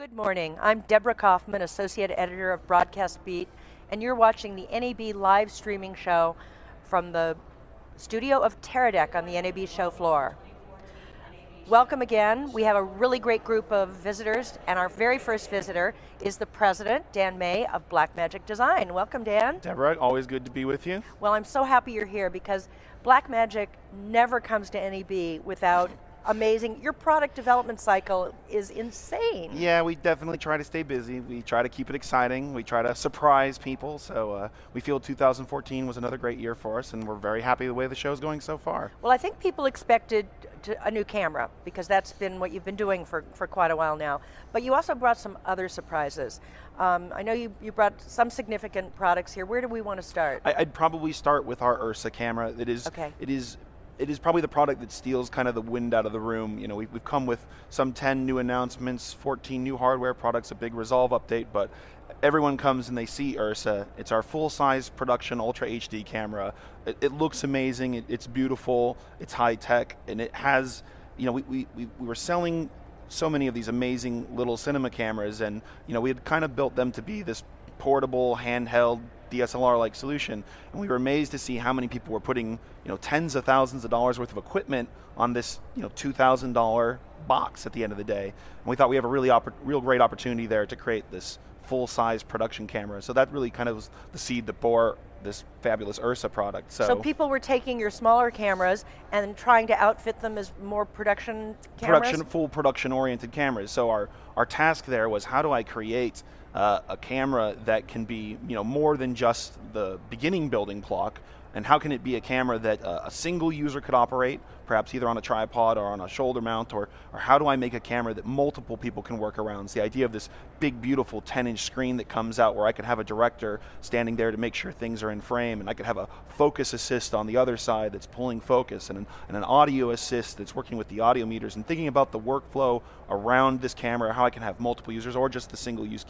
Good morning. I'm Deborah Kaufman, Associate Editor of Broadcast Beat, and you're watching the NAB live streaming show from the studio of Teradek on the NAB show floor. Welcome again. We have a really great group of visitors, and our very first visitor is the president, Dan May of Blackmagic Design. Welcome, Dan. Deborah, always good to be with you. Well, I'm so happy you're here because Blackmagic never comes to NAB without amazing. Your product development cycle is insane. Yeah, we definitely try to stay busy. We try to keep it exciting. We try to surprise people. So uh, we feel 2014 was another great year for us, and we're very happy the way the show's going so far. Well, I think people expected to, a new camera because that's been what you've been doing for, for quite a while now. But you also brought some other surprises. Um, I know you, you brought some significant products here. Where do we want to start? I, would probably start with our Ursa camera. It is, okay. it is it is probably the product that steals kind of the wind out of the room. You know, we've, we've come with some 10 new announcements, 14 new hardware products, a big Resolve update, but everyone comes and they see Ursa. It's our full-size production Ultra HD camera. It, it looks amazing. It, it's beautiful. It's high tech, and it has. You know, we, we, we were selling so many of these amazing little cinema cameras, and you know, we had kind of built them to be this portable, handheld DSLR-like solution, and we were amazed to see how many people were putting, you know, tens of thousands of dollars worth of equipment on this, you know, two thousand dollar box at the end of the day. And we thought we have a really real great opportunity there to create this full-size production camera. So that really kind of was the seed that bore this fabulous Ursa product. So, so people were taking your smaller cameras and trying to outfit them as more production cameras? Production, full production oriented cameras. So our, our task there was how do I create uh, a camera that can be you know more than just the beginning building block? And how can it be a camera that uh, a single user could operate, perhaps either on a tripod or on a shoulder mount, or, or how do I make a camera that multiple people can work around? It's the idea of this big, beautiful 10 inch screen that comes out where I could have a director standing there to make sure things are in frame, and I could have a focus assist on the other side that's pulling focus, and an, and an audio assist that's working with the audio meters, and thinking about the workflow around this camera, how I can have multiple users, or just the single use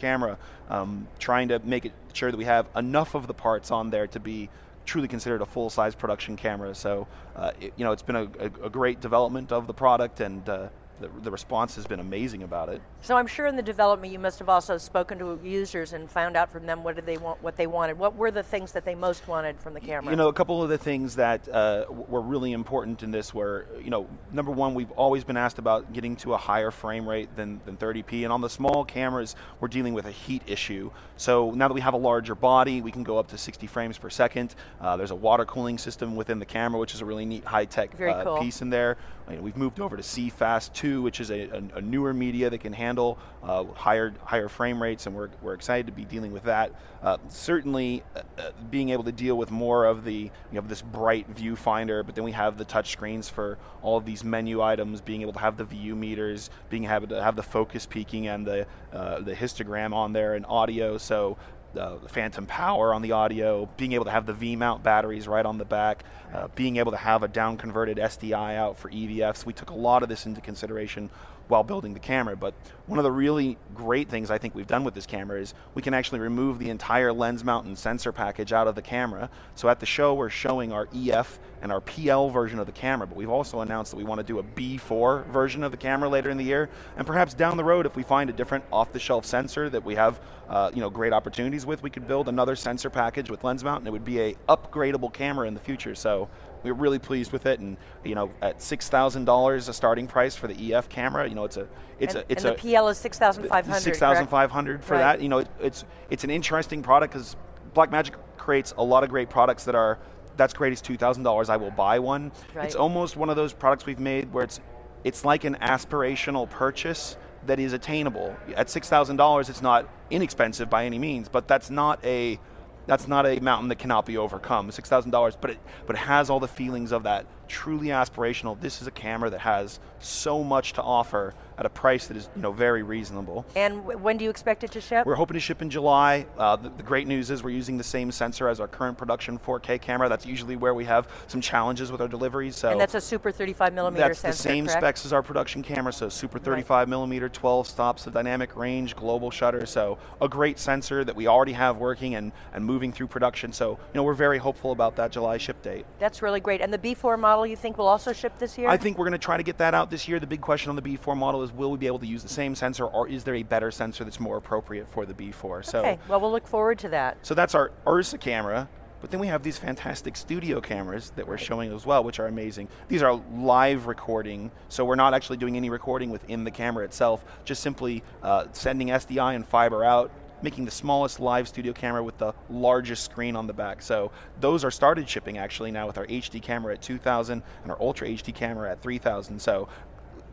um, trying to make it sure that we have enough of the parts on there to be truly considered a full-size production camera. So, uh, it, you know, it's been a, a, a, great development of the product, and uh, the, the response has been amazing about it. So I'm sure in the development you must have also spoken to users and found out from them what did they want, what they wanted. What were the things that they most wanted from the camera? You know, a couple of the things that uh, were really important in this were, you know, number one, we've always been asked about getting to a higher frame rate than, than 30p, and on the small cameras, we're dealing with a heat issue. So now that we have a larger body, we can go up to 60 frames per second. Uh, there's a water cooling system within the camera, which is a really neat high-tech uh, cool. piece in there. You know, we've moved over to CFast 2, which is a, a, a newer media that can handle uh, higher higher frame rates, and we're, we're excited to be dealing with that. Uh, certainly, uh, uh, being able to deal with more of the you have this bright viewfinder, but then we have the touch screens for all of these menu items, being able to have the VU meters, being able to have the focus peaking and the uh, the histogram on there and audio. So uh, the phantom power on the audio, being able to have the V mount batteries right on the back, uh, being able to have a down converted SDI out for EVFs. We took a lot of this into consideration while building the camera. But one of the really great things I think we've done with this camera is we can actually remove the entire lens mount and sensor package out of the camera. So at the show, we're showing our EF and our PL version of the camera, but we've also announced that we want to do a B4 version of the camera later in the year, and perhaps down the road, if we find a different off-the-shelf sensor that we have, uh, you know, great opportunities with, we could build another sensor package with lens mount, and it would be a upgradable camera in the future. So we are really pleased with it, and you know, at six thousand dollars a starting price for the EF camera, you know, it's a it's and, a it's and the PL is six thousand five hundred. Six thousand five hundred for right. that. You know, it, it's it's an interesting product because Blackmagic creates a lot of great products that are that's great. It's two thousand dollars. I will buy one. Right. It's almost one of those products we've made where it's it's like an aspirational purchase that is attainable. At six thousand dollars, it's not inexpensive by any means, but that's not a that's not a mountain that cannot be overcome. Six thousand dollars, but it but it has all the feelings of that truly aspirational. This is a camera that has so much to offer at a price that is you know very reasonable. And when do you expect it to ship? We're hoping to ship in July. Uh, the, the, great news is we're using the same sensor as our current production 4K camera. That's usually where we have some challenges with our deliveries. So and that's a super 35 millimeter that's sensor. That's the same correct? specs as our production camera. So super 35 right. millimeter, 12 stops of dynamic range, global shutter. So a great sensor that we already have working and and moving through production. So you know we're very hopeful about that July ship date. That's really great. And the B4 model model you think will also ship this year? I think we're going to try to get that out this year. The big question on the B4 model is will we be able to use the same sensor or is there a better sensor that's more appropriate for the B4? So okay, well we'll look forward to that. So that's our Ursa camera. But then we have these fantastic studio cameras that we're showing as well, which are amazing. These are live recording, so we're not actually doing any recording within the camera itself, just simply uh, sending SDI and fiber out, making the smallest live studio camera with the largest screen on the back. So those are started shipping actually now with our HD camera at 2000 and our Ultra HD camera at 3000. So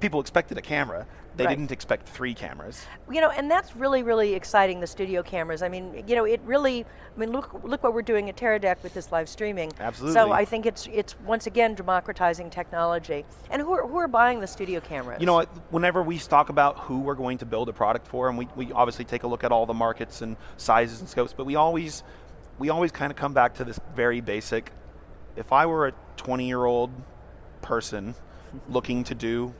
people expected a camera. They right. didn't expect three cameras. You know, and that's really, really exciting. The studio cameras. I mean, you know, it really. I mean, look, look what we're doing at Teradek with this live streaming. Absolutely. So I think it's it's once again democratizing technology. And who are, who are buying the studio cameras? You know, whenever we talk about who we're going to build a product for, and we, we obviously take a look at all the markets and sizes and scopes, but we always we always kind of come back to this very basic. If I were a 20 year old person looking to do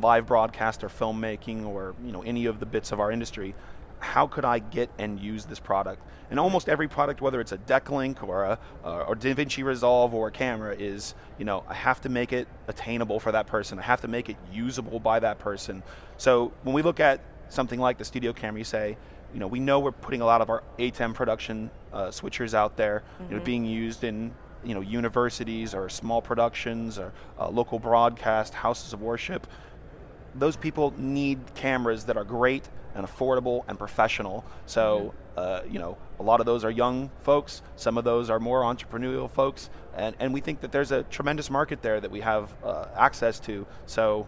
live broadcast or filmmaking or you know any of the bits of our industry, how could I get and use this product? And almost every product, whether it's a Decklink or a uh, or DaVinci Resolve or a camera, is you know I have to make it attainable for that person. I have to make it usable by that person. So when we look at something like the studio camera, you say, you know, we know we're putting a lot of our ATEM production uh, switchers out there, mm-hmm. you know, mm-hmm. being used in you know universities or small productions or uh, local broadcast houses of worship those people need cameras that are great and affordable and professional. So, mm-hmm. uh, you know, a lot of those are young folks. Some of those are more entrepreneurial folks, and and we think that there's a tremendous market there that we have uh, access to. So,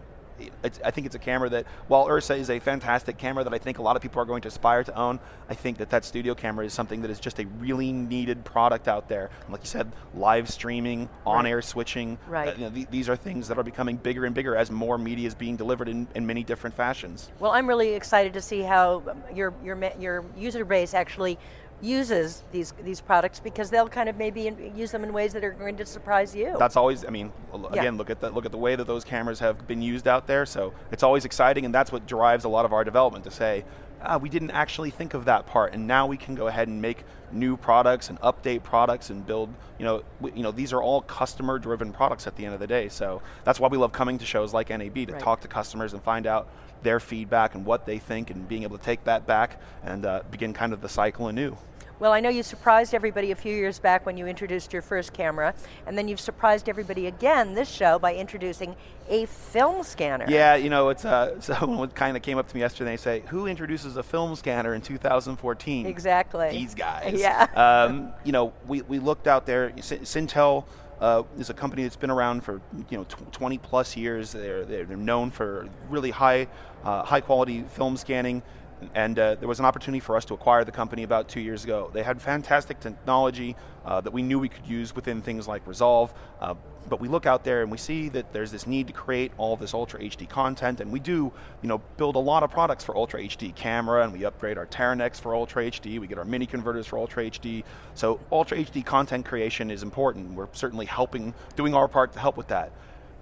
I think it's a camera that, while Ursa is a fantastic camera that I think a lot of people are going to aspire to own, I think that that studio camera is something that is just a really needed product out there. And like you said, live streaming, on-air switching, right. Uh, you know, th- these are things that are becoming bigger and bigger as more media is being delivered in, in many different fashions. Well, I'm really excited to see how your your your user base actually uses these these products because they'll kind of maybe in, use them in ways that are going to surprise you. That's always, I mean, again, yeah. look at the look at the way that those cameras have been used out there. So it's always exciting, and that's what drives a lot of our development to say. Ah, we didn't actually think of that part, and now we can go ahead and make new products and update products and build. You know, you know, these are all customer-driven products at the end of the day. So that's why we love coming to shows like NAB to right. talk to customers and find out their feedback and what they think, and being able to take that back and uh, begin kind of the cycle anew. Well, I know you surprised everybody a few years back when you introduced your first camera, and then you've surprised everybody again this show by introducing a film scanner. Yeah, you know, it's uh, someone kind of came up to me yesterday and say, "Who introduces a film scanner in 2014?" Exactly. These guys. Yeah. Um, you know, we, we looked out there. Cintel uh, is a company that's been around for you know 20 plus years. They're, they're known for really high uh, high quality film scanning and uh, there was an opportunity for us to acquire the company about two years ago. They had fantastic technology uh, that we knew we could use within things like Resolve, uh, but we look out there and we see that there's this need to create all this Ultra HD content, and we do, you know, build a lot of products for Ultra HD camera, and we upgrade our Teranex for Ultra HD. We get our mini converters for Ultra HD. So Ultra HD content creation is important. We're certainly helping, doing our part to help with that.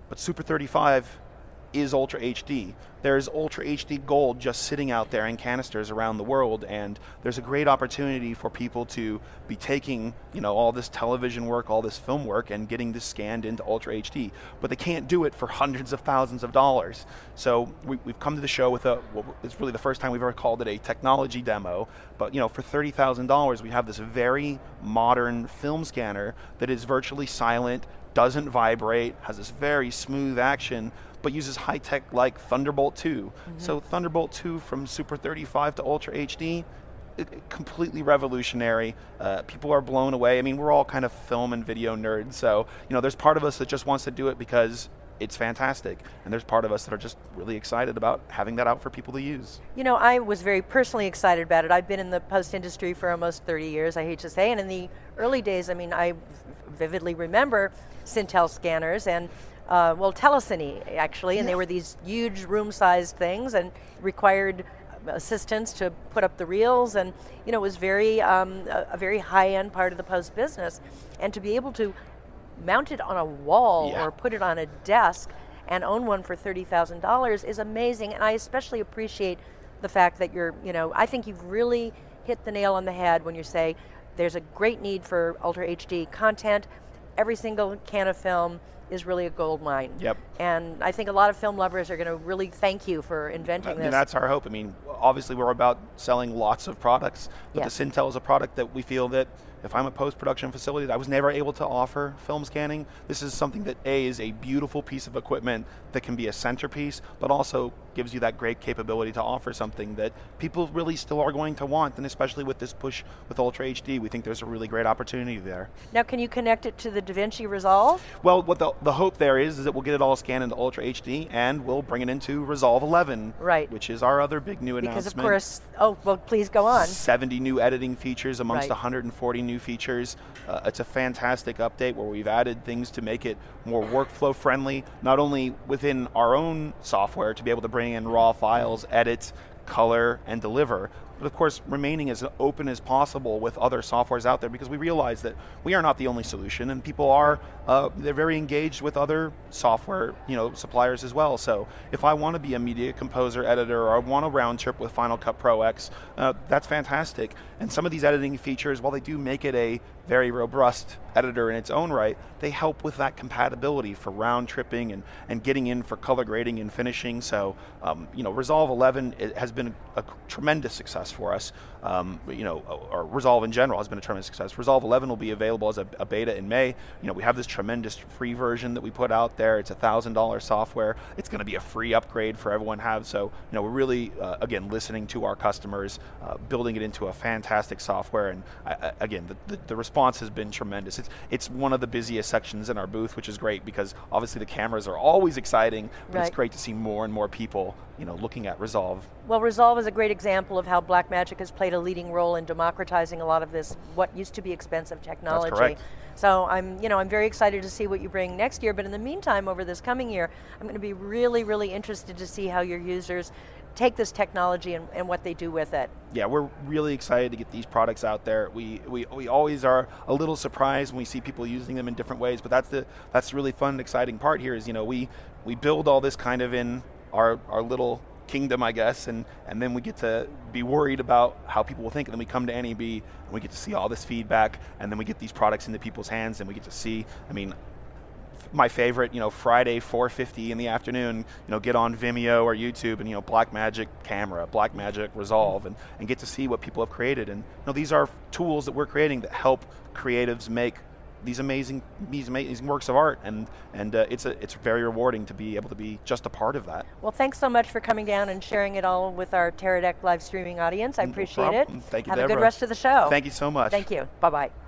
But Super 35 is Ultra HD. There's Ultra HD Gold just sitting out there in canisters around the world, and there's a great opportunity for people to be taking, you know, all this television work, all this film work, and getting this scanned into Ultra HD. But they can't do it for hundreds of thousands of dollars. So we, have come to the show with a. Well, it's really the first time we've ever called it a technology demo. But you know, for thirty thousand dollars, we have this very modern film scanner that is virtually silent, doesn't vibrate, has this very smooth action but uses high tech like Thunderbolt 2. Mm-hmm. So Thunderbolt 2 from Super 35 to Ultra HD, completely revolutionary. Uh, people are blown away. I mean, we're all kind of film and video nerds, so you know, there's part of us that just wants to do it because it's fantastic. And there's part of us that are just really excited about having that out for people to use. You know, I was very personally excited about it. I've been in the post industry for almost 30 years, I hate to say, and in the early days, I mean, I vividly remember Cintel scanners and uh, well, telecine actually, and yeah. they were these huge room-sized things and required assistance to put up the reels, and you know it was very um, a, a, very high-end part of the post business, and to be able to mount it on a wall yeah. or put it on a desk and own one for thirty thousand dollars is amazing, and I especially appreciate the fact that you're you know I think you've really hit the nail on the head when you say there's a great need for ultra HD content. Every single can of film is really a gold mine. Yep. And I think a lot of film lovers are going to really thank you for inventing And this. And that's our hope. I mean, obviously we're about selling lots of products, but Yes. the Cintel is a product that we feel that if I'm a post-production facility that I was never able to offer film scanning, this is something that A is a beautiful piece of equipment that can be a centerpiece, but also gives you that great capability to offer something that people really still are going to want, and especially with this push with Ultra HD, we think there's a really great opportunity there. now, can you connect it to the DaVinci Resolve? Well, what the, the hope there is is that we'll get it all scanned into Ultra HD, and we'll bring it into Resolve 11, Right. which is our other big new announcement. Because, of course, oh, well, please go on. 70 new editing features amongst Right. 140 new features. Uh, it's a fantastic update where we've added things to make it more workflow friendly, not only within our own software to be able to bring in raw files, edit, color, and deliver, but of course remaining as open as possible with other softwares out there because we realize that we are not the only solution and people are uh, they're very engaged with other software you know suppliers as well. So if i want to be a media composer editor or i want a round trip with final cut pro x uh, that's fantastic. And some of these editing features while they do make it a very robust editor in its own right they help with that compatibility for round tripping and, and getting in for color grading and finishing so um, you know resolve 11 it has been a tremendous success for us. Um, you know, or Resolve in general has been a tremendous success. Resolve 11 will be available as a, a, beta in May. You know, we have this tremendous free version that we put out there. It's a thousand dollar software. It's going to be a free upgrade for everyone to have. So, you know, we're really uh, again listening to our customers, uh, building it into a fantastic software. And I, again, the, the, the, response has been tremendous. It's it's one of the busiest sections in our booth, which is great because obviously the cameras are always exciting, but right. it's great to see more and more people, you know, looking at Resolve. Well, Resolve is a great example of how Blackmagic has played a leading role in democratizing a lot of this what used to be expensive technology. That's correct. So I'm, you know, I'm very excited to see what you bring next year. But in the meantime, over this coming year, I'm going to be really, really interested to see how your users take this technology and, and, what they do with it. Yeah, we're really excited to get these products out there. We, we we always are a little surprised when we see people using them in different ways, but that's the that's the really fun and exciting part here is, you know, we we build all this kind of in our our little kingdom, I guess, and, and then we get to be worried about how people will think, and then we come to NAB and we get to see all this feedback, and then we get these products into people's hands, and we get to see, I mean, my favorite, you know, Friday 4:50 in the afternoon, you know, get on Vimeo or YouTube and you know, Blackmagic camera, Blackmagic Resolve, and, and get to see what people have created. And you know, these are tools that we're creating that help creatives make these amazing these amazing works of art and and uh, it's a, it's very rewarding to be able to be just a part of that. Well, thanks so much for coming down and sharing it all with our Teradek live streaming audience. I appreciate no it. Thank you. Have Deborah. a good rest of the show. Thank you so much. Thank you. Bye bye.